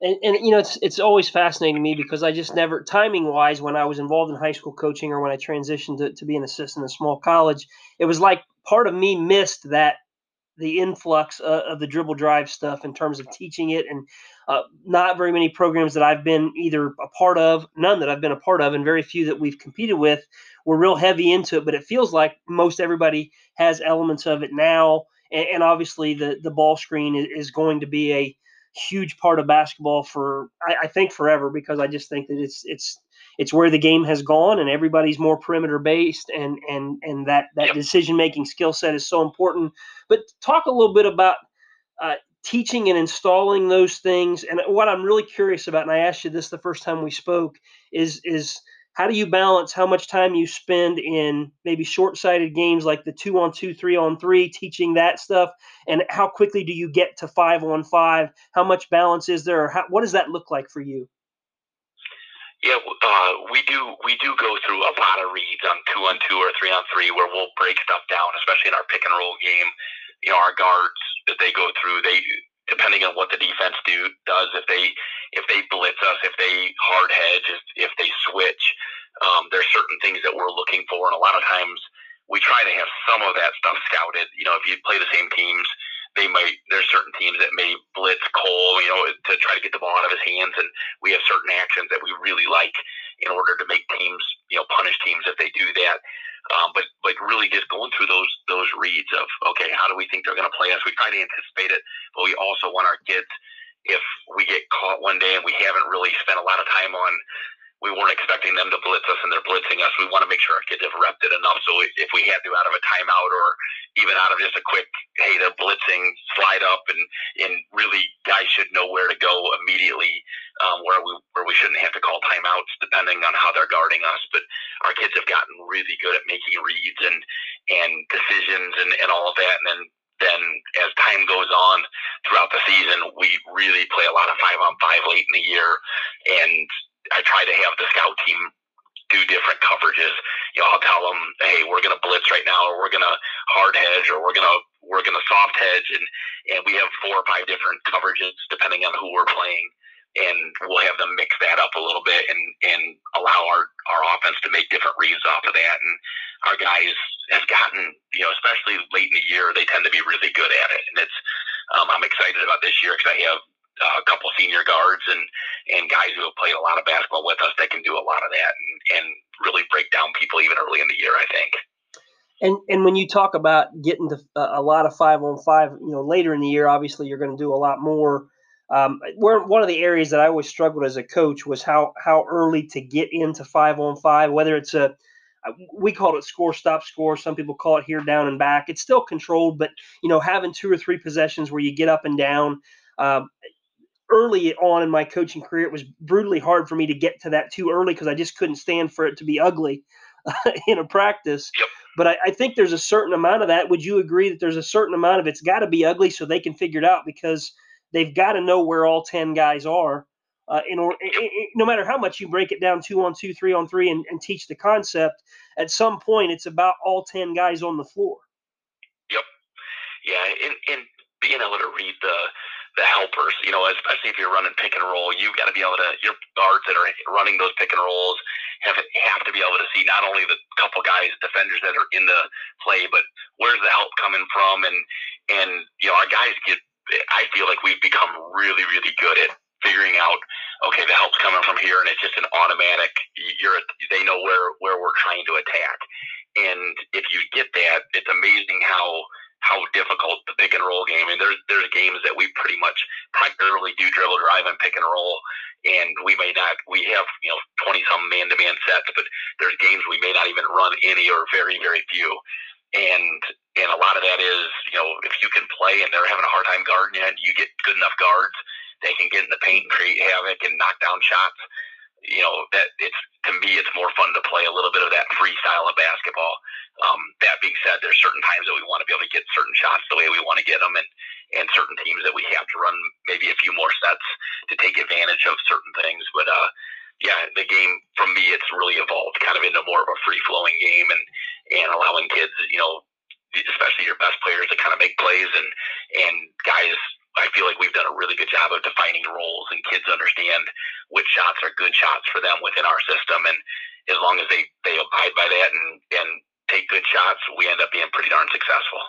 and, and you know it's it's always fascinating to me because I just never timing wise when I was involved in high school coaching or when I transitioned to, to be an assistant in a small college, it was like part of me missed that the influx uh, of the dribble drive stuff in terms of teaching it and uh, not very many programs that I've been either a part of, none that I've been a part of, and very few that we've competed with were real heavy into it. But it feels like most everybody has elements of it now, and, and obviously the the ball screen is, is going to be a huge part of basketball for I, I, think forever because I just think that it's it's it's where the game has gone and everybody's more perimeter based and and and that that yep. decision making skill set is so important. But talk a little bit about uh, teaching and installing those things. And what I'm really curious about, and I asked you this the first time we spoke, is is how do you balance how much time you spend in maybe short-sighted games like the two on two three on three teaching that stuff and how quickly do you get to five on five how much balance is there or how, what does that look like for you yeah, uh, we do. We do go through a lot of reads on two on two or three on three, where we'll break stuff down, especially in our pick and roll game. You know, our guards they go through, they depending on what the defense do does, if they if they blitz us, if they hard hedge, if, if they switch, um, there's certain things that we're looking for, and a lot of times we try to have some of that stuff scouted. You know, if you play the same teams, they might there's certain teams that may blitz Cole, you know, to try to get the ball out of his hands, and we have certain actions that we really like in order to make teams, you know, punish teams if they do that. Um, but but really just going through those those reads of okay, how do we think they're going to play us? We try to anticipate it, but we also want our kids, if we get caught one day and we haven't really spent a lot of time on we weren't expecting them to blitz us and they're blitzing us. We want to make sure our kids have repped it enough. So if we had to out of a timeout or even out of just a quick, hey, they're blitzing, slide up and, and really guys should know where to go immediately um, where we where we shouldn't have to call timeouts depending on how they're guarding us. But our kids have gotten really good at making reads and and decisions and, and all of that. And then then as time goes on throughout the season, we really play a lot of five on five late in the year and I try to have the scout team do different coverages. You know, I'll tell them, hey, we're going to blitz right now, or we're going to hard hedge, or we're going to we're going to soft hedge, and and we have four or five different coverages depending on who we're playing, and we'll have them mix that up a little bit and and allow our our offense to make different reads off of that, and our guys have gotten, you know, especially late in the year, they tend to be really good at it, and it's um, I'm excited about this year because I have a couple senior guards and and guys who have played a lot of basketball with us that can do a lot of that and, and really break down people even early in the year. I think. And and when you talk about getting to a lot of five on five, you know, later in the year, obviously you're going to do a lot more. Um, one of the areas that I always struggled as a coach was how how early to get into five on five, whether it's a we call it score stop score some people call it here down and back it's still controlled but you know having two or three possessions where you get up and down um, early on in my coaching career, it was brutally hard for me to get to that too early because I just couldn't stand for it to be ugly in a practice. Yep. But I, I, think there's a certain amount of that. Would you agree that there's a certain amount of it's got to be ugly so they can figure it out because they've got to know where all 10 guys are. Uh, in or no matter how much you break it down two on two, three on three, and, and teach the concept, at some point it's about all 10 guys on the floor. Yep. Yeah. And, and being able to read the, the helpers, you know, especially if you're running pick and roll, you've got to be able to, your guards that are running those pick and rolls have, have to be able to see not only the couple guys, defenders that are in the play, but where's the help coming from? And, and, you know, our guys get, I feel like we've become really, really good at figuring out, okay, the help's coming from here and it's just an automatic, you're, they know where, where we're trying to attack. And if you get that, it's amazing how, how difficult the pick and roll game. And there's there's games that we pretty much primarily do dribble drive and pick and roll, and we may not. We have you know twenty some man to man sets, but there's games we may not even run any or very very few. And and a lot of that is you know if you can play and they're having a hard time guarding you, you get good enough guards, they can get in the paint and create havoc and knock down shots you know that it's to me it's more fun to play a little bit of that free style of basketball. Um, that being said, there's certain times that we want to be able to get certain shots the way we want to get them, and and certain teams that we have to run maybe a few more sets to take advantage of certain things. But uh, yeah, the game from me it's really evolved kind of into more of a free flowing game and and allowing kids, you know, especially your best players to kind of make plays and and guys I feel like we've done a really good job of defining roles and kids understand which shots are good shots for them within our system. And as long as they, they abide by that and, and take good shots, we end up being pretty darn successful.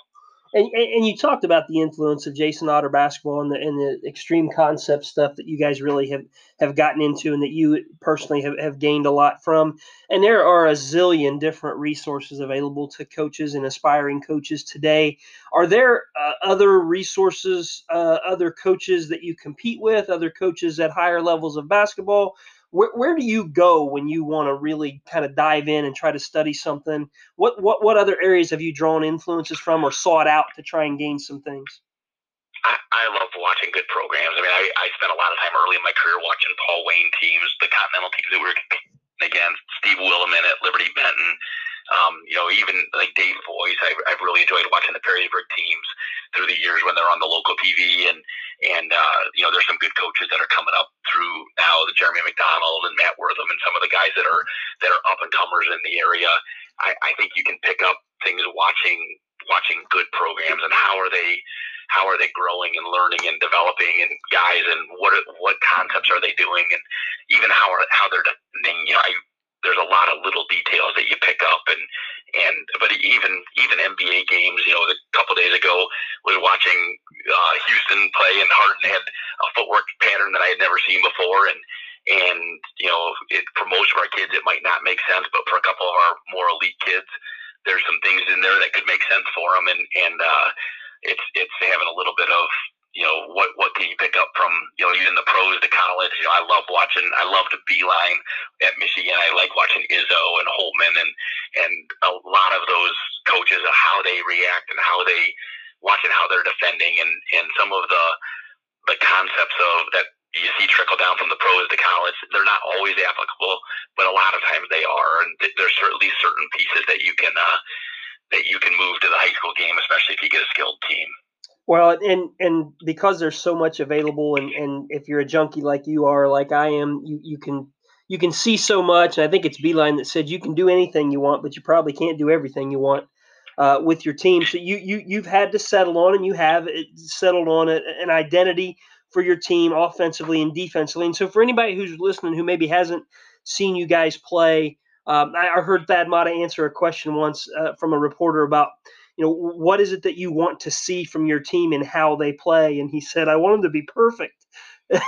And, and you talked about the influence of Jason Otter basketball and the, and the extreme concept stuff that you guys really have, have gotten into and that you personally have, have gained a lot from. And there are a zillion different resources available to coaches and aspiring coaches today. Are there uh, other resources, uh, other coaches that you compete with, other coaches at higher levels of basketball? Where, where do you go when you want to really kind of dive in and try to study something? What what what other areas have you drawn influences from or sought out to try and gain some things? I, I love watching good programs. I mean, I, I spent a lot of time early in my career watching Paul Wayne teams, the Continental teams that we were against, Steve Williman at Liberty Benton. Um, you know, even like Dave Voice, I've, I've really enjoyed watching the Perrysburg teams through the years when they're on the local TV, and and uh, you know, there's some good coaches that are coming up through now, the Jeremy McDonald and Matt Wortham, and some of the guys that are that are up and comers in the area. I, I think you can pick up things watching watching good programs and how are they how are they growing and learning and developing and guys and what what concepts are they doing and even how are how they're you know I there's a lot of little details that you pick up and and but even even NBA games, you know, a couple days ago was watching uh, Houston play and Harden had a footwork pattern that I had never seen before. And and you know, it, for most of our kids it might not make sense, but for a couple of our more elite kids, there's some things in there that could make sense for them and and uh, it's it's having a little bit of you know what what can you pick up from you know even the pros to college. You know, I love watching. I love the Beilein at Michigan. I like watching Izzo and Holtmann and and a lot of those coaches of how they react and how they watching how they're defending and and some of the the concepts of that you see trickle down from the pros to college. They're not always applicable, but a lot of times they are. And there's certainly certain pieces that you can uh, that you can move to the high school game, especially if you get a skilled team. Well, and and because there's so much available, and and if you're a junkie like you are, like I am, you you can you can see so much. And I think it's Beilein that said you can do anything you want, but you probably can't do everything you want uh, with your team. So you you you've had to settle on, and you have settled on a, an identity for your team offensively and defensively. And so for anybody who's listening who maybe hasn't seen you guys play, um, I, heard Thad Matta answer a question once uh, from a reporter about you know, what is it that you want to see from your team and how they play? And he said, I want them to be perfect. and,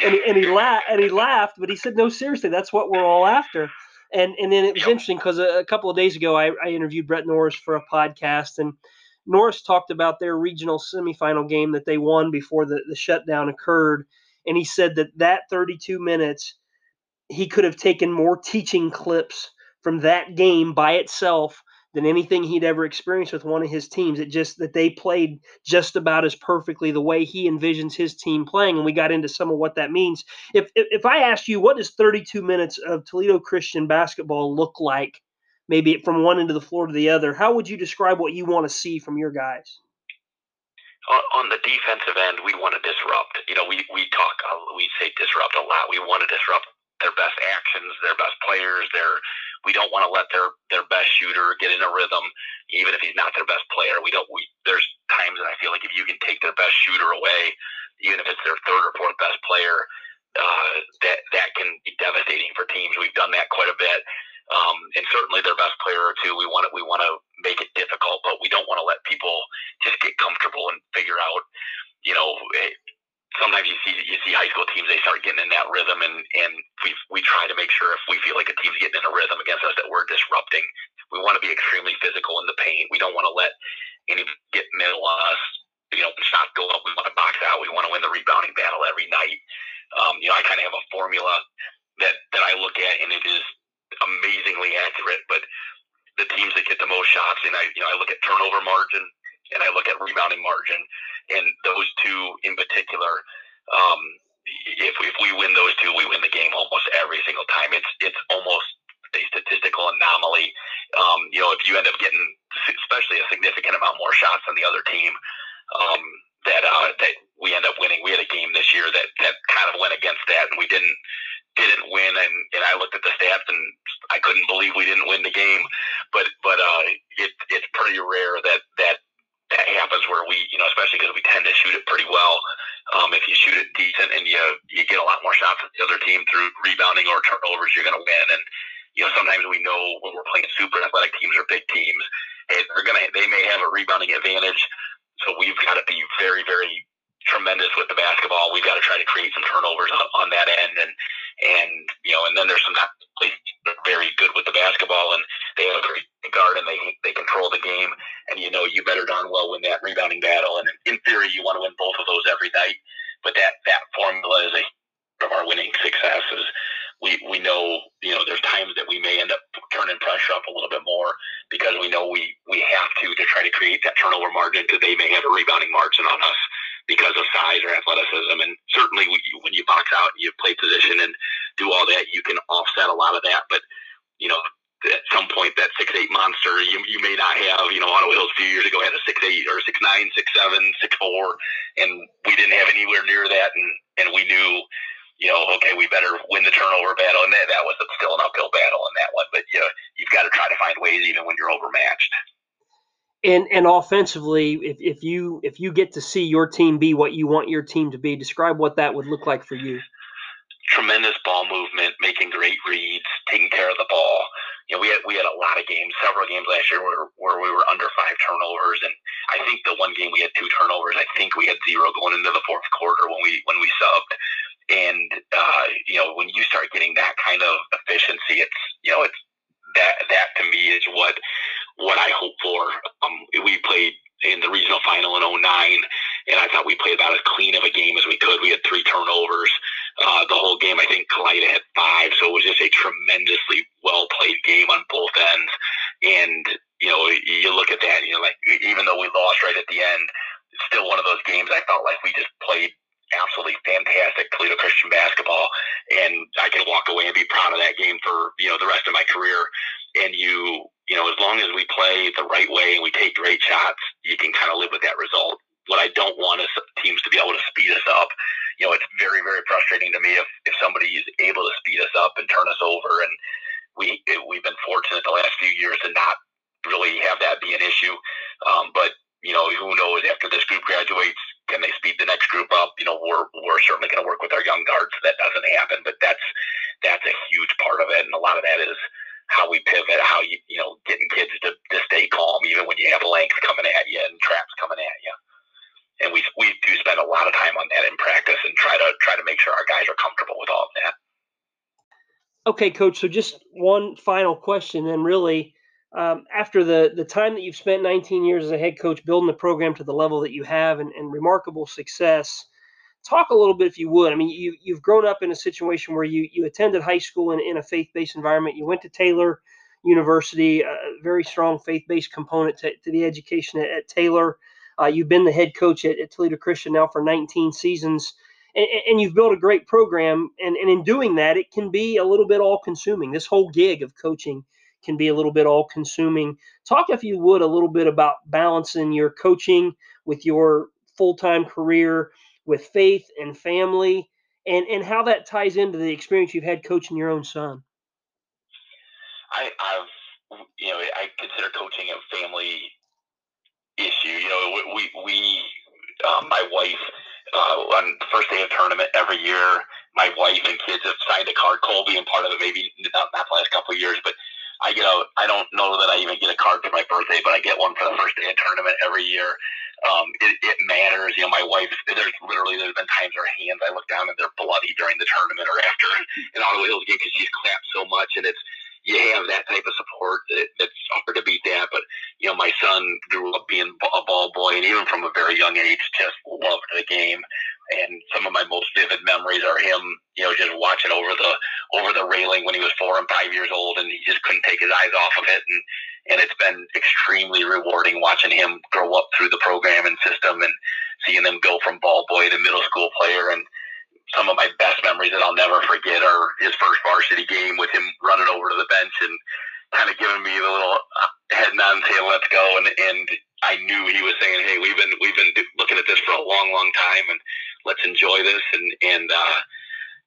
he, and he laughed and he laughed, but he said, no, seriously, that's what we're all after. And and then it was interesting because a, a, couple of days ago I, I interviewed Brett Norris for a podcast and Norris talked about their regional semifinal game that they won before the, the shutdown occurred. And he said that that 32 minutes, he could have taken more teaching clips from that game by itself than anything he'd ever experienced with one of his teams. It just that they played just about as perfectly the way he envisions his team playing, and we got into some of what that means. If if, if I asked you what does 32 minutes of Toledo Christian basketball look like, maybe from one end of the floor to the other, how would you describe what you want to see from your guys? on the defensive end, we want to disrupt. You know, we we talk, we say disrupt a lot. We want to disrupt their best actions, their best players, their we don't want to let their their best shooter get in a rhythm, even if he's not their best player. We don't. We there's times that I feel like if you can take their best shooter away, even if it's their third or fourth best player, uh, that that can be devastating for teams. We've done that quite a bit, um, and certainly their best player or two. We want to we want to make it difficult, but we don't want to let people just get comfortable and figure out, you know, sometimes you see you see high school teams they start getting in that rhythm and and we we try to make sure if we feel like a team's getting in a rhythm against us that we're disrupting. We want to be extremely physical in the paint. We don't want to let any get middle on us. You know, shots go up. We want to box out. We want to win the rebounding battle every night. Um, you know, I kind of have a formula that that I look at, and it is amazingly accurate. But the teams that get the most shots, and I you know I look at turnover margin and I look at rebounding margin, and those two in particular. Um, if if we win those two, we win the game almost every single time. It's it's almost a statistical anomaly. Um, you know, if you end up getting especially a significant amount more shots than the other team, um, that uh, that we end up winning. We had a game this year that that kind of went against that, and we didn't didn't win. And, and I looked at the stats, and I couldn't believe we didn't win the game. But but uh, it it's pretty rare that that that happens where we, you know, especially because we tend to shoot it pretty well. Um, if you shoot it decent and you you get a lot more shots than the other team through rebounding or turnovers, you're going to win. And you know, sometimes we know when we're playing super athletic teams or big teams, hey, they're gonna they may have a rebounding advantage. So we've got to be very, very tremendous with the basketball. We've got to try to create some turnovers on, on that end, and and you know, and then there's some that play very good with the basketball, and they have a great guard, and they they control the game, and you know, you better darn well win that rebounding battle, and in theory, you want to win both of those every night. But that that formula is a of our winning successes. We we know you know there's times that we may end up turning pressure up a little bit more because we know we we have to to try to create that turnover margin because they may have a rebounding margin on us because of size or athleticism. And certainly when you box out, you play position and do all that, you can offset a lot of that. But, you know, at some point that six eight monster you, you may not have you know Ottawa Hills a few years ago had a six eight or six nine six seven six four and we didn't have anywhere near that and and we knew you know okay we better win the turnover battle and that that was still an uphill battle in that one but you know, you've got to try to find ways even when you're overmatched and and offensively, if, if you if you get to see your team be what you want your team to be, describe what that would look like for you. Tremendous ball movement, making great reads, taking care of the ball. You know, we had we had a lot of games, several games last year where where we were under five turnovers, and I think the one game we had two turnovers. I think we had zero going into the fourth quarter when we when we subbed. And uh, you know, when you start getting that kind of efficiency, it's you know, it's that that to me is what what I hope for. Um, we played in the regional final in 09 and I thought we played about as clean of a game as we could. We had three turnovers uh, the whole game. I think Kalida had five, so it was just a tremendously well played game on both ends. And you know, you look at that, and you're like, even though we lost right at the end, it's still one of those games. I felt like we just played absolutely fantastic Toledo Christian basketball, and I can walk away and be proud of that game for you know the rest of my career. And you, you know, as long as we play the right way and we take great shots, you can kind of live with that result. What I don't want is teams to be able to speed us up. You know, it's very, very frustrating to me if, if somebody is able to speed us up and turn us over. And we we've been fortunate the last few years to not really have that be an issue. Um, but you know, who knows after this group graduates, can they speed the next group up? You know, we're we're certainly going to work with our young guards so that doesn't happen. But that's that's a huge part of it, and a lot of that is how we pivot, how you you know getting kids to, to stay calm even when you have length coming at you and traps coming at you. And we we do spend a lot of time on that in practice and try to try to make sure our guys are comfortable with all of that. Okay, coach. So just one final question, and really um, after the the time that you've spent 19 years as a head coach building the program to the level that you have and, and remarkable success talk a little bit if you would. I mean you you've grown up in a situation where you you attended high school in, in a faith-based environment. You went to taylor university a very strong faith-based component to, to the education at, at taylor. Uh, you've been the head coach at, at, toledo christian now for 19 seasons and, and you've built a great program and, and in doing that it can be a little bit all consuming this whole gig of coaching can be a little bit all consuming. Talk, if you would, a little bit about balancing your coaching with your full time career, with faith and family, and, and how that ties into the experience you've had coaching your own son. I, I've, you know, I consider coaching a family issue. You know, we, we uh, my wife, uh, on the first day of tournament every year, my wife and kids have signed a card. Cole being part of it, maybe not, not the last couple of years, but I get a, I don't know that I even get a card for my birthday, but I get one for the first day of tournament every year. Um, it, it matters. You know, my wife, there's literally, there's been times her hands, I look down and they're bloody during the tournament or after an Ottawa Hills game because she's clapped so much. And it's, you have that type of support. It, it's hard to beat that. But, you know, my son grew up being a ball boy and even from a very young age just loved the game and some of my most vivid memories are him, you know, just watching over the over the railing when he was four and five years old, and he just couldn't take his eyes off of it. And and it's been extremely rewarding watching him grow up through the program and system, and seeing them go from ball boy to middle school player. And some of my best memories that I'll never forget are his first varsity game with him running over to the bench and kind of giving me the little uh, head nod and saying "Let's go," and and I knew he was saying, "Hey, we've been we've been looking at this for a long, long time, and let's enjoy this." And and uh,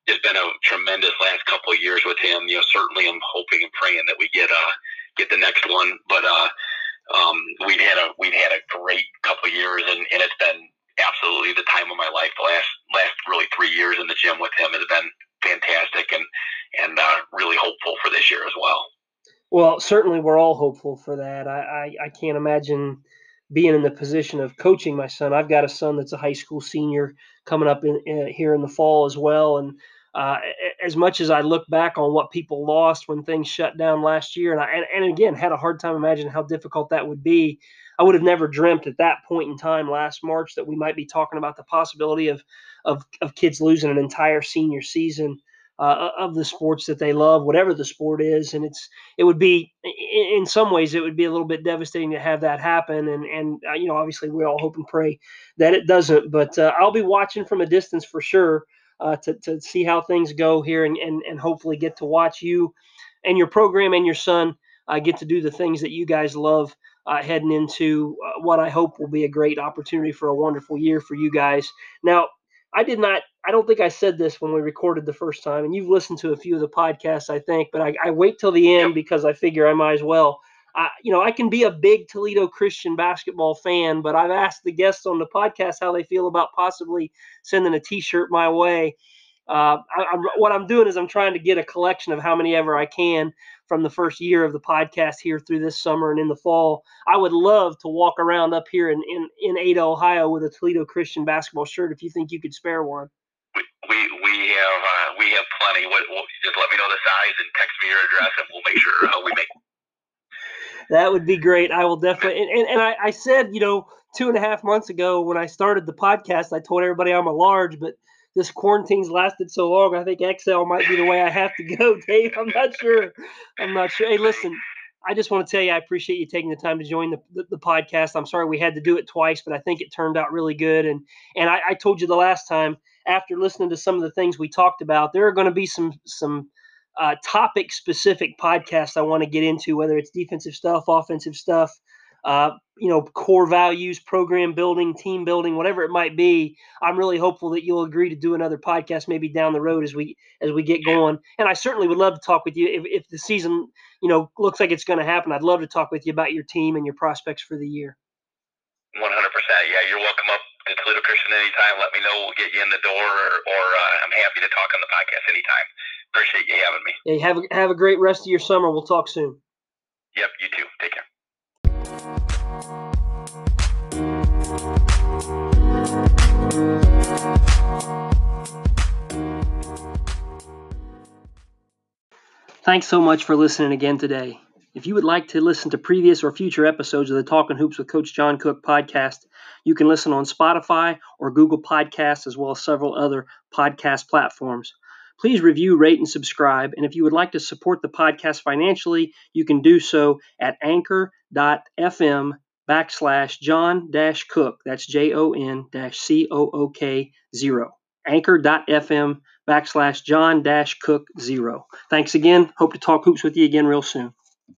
it's been a tremendous last couple of years with him. You know, certainly I'm hoping and praying that we get uh get the next one, but uh, um, we've had a we've had a great couple of years, and, and it's been absolutely the time of my life. The last last really three years in the gym with him has been fantastic, and and uh, really hopeful for this year as well. Well, certainly we're all hopeful for that. I, I, I can't imagine being in the position of coaching my son. I've got a son that's a high school senior coming up in, in here in the fall as well. And uh, as much as I look back on what people lost when things shut down last year, and I and, and again had a hard time imagining how difficult that would be. I would have never dreamt at that point in time last March that we might be talking about the possibility of of, of kids losing an entire senior season uh, of the sports that they love, whatever the sport is. And it's it would be in some ways it would be a little bit devastating to have that happen. And and uh, you know obviously we all hope and pray that it doesn't. But uh, I'll be watching from a distance for sure uh, to to see how things go here and and and hopefully get to watch you and your program and your son uh, get to do the things that you guys love. Uh, heading into what I hope will be a great opportunity for a wonderful year for you guys. Now, I did not. I don't think I said this when we recorded the first time, and you've listened to a few of the podcasts, I think. But I, I wait till the end because I figure I might as well. I, you know, I can be a big Toledo Christian basketball fan, but I've asked the guests on the podcast how they feel about possibly sending a T-shirt my way. Uh, I, what I'm doing is I'm trying to get a collection of how many ever I can from the first year of the podcast here through this summer and in the fall. I would love to walk around up here in, in, in Ada, Ohio with a Toledo Christian basketball shirt if you think you could spare one. We, we, we have uh, we have plenty. What, what, just let me know the size and text me your address and we'll make sure uh, we make that would be great. I will definitely. And, and, and I, I, said, you know, two and a half months ago when I started the podcast, I told everybody I'm a large, but this quarantine's lasted so long. I think XL might be the way I have to go, Dave. I'm not sure. I'm not sure. Hey, listen, I just want to tell you, I appreciate you taking the time to join the, the, the, podcast. I'm sorry we had to do it twice, but I think it turned out really good. And and I, I, told you the last time after listening to some of the things we talked about, there are going to be some some uh, topic specific podcasts I want to get into, whether it's defensive stuff, offensive stuff, uh, you know, core values, program building, team building, whatever it might be. I'm really hopeful that you'll agree to do another podcast maybe down the road as we as we get going. And I certainly would love to talk with you if, if the season, you know, looks like it's going to happen. I'd love to talk with you about your team and your prospects for the year. 100%. Yeah, you're welcome up to Toledo Christian anytime. Let me know. We'll get you in the door, or, or uh, I'm happy to talk on the podcast anytime. Appreciate you having me. Hey, have a, have a great rest of your summer. We'll talk soon. Yep, you too. Take care. Thanks so much for listening again today. If you would like to listen to previous or future episodes of the Talking Hoops with Coach John Cook podcast, you can listen on Spotify or Google Podcasts, as well as several other podcast platforms. Please review, rate, and subscribe. And if you would like to support the podcast financially, you can do so at anchor.fm backslash John Cook. That's J O N C O O K zero. Anchor.fm backslash John dash Cook zero. Thanks again. Hope to talk hoops with you again real soon.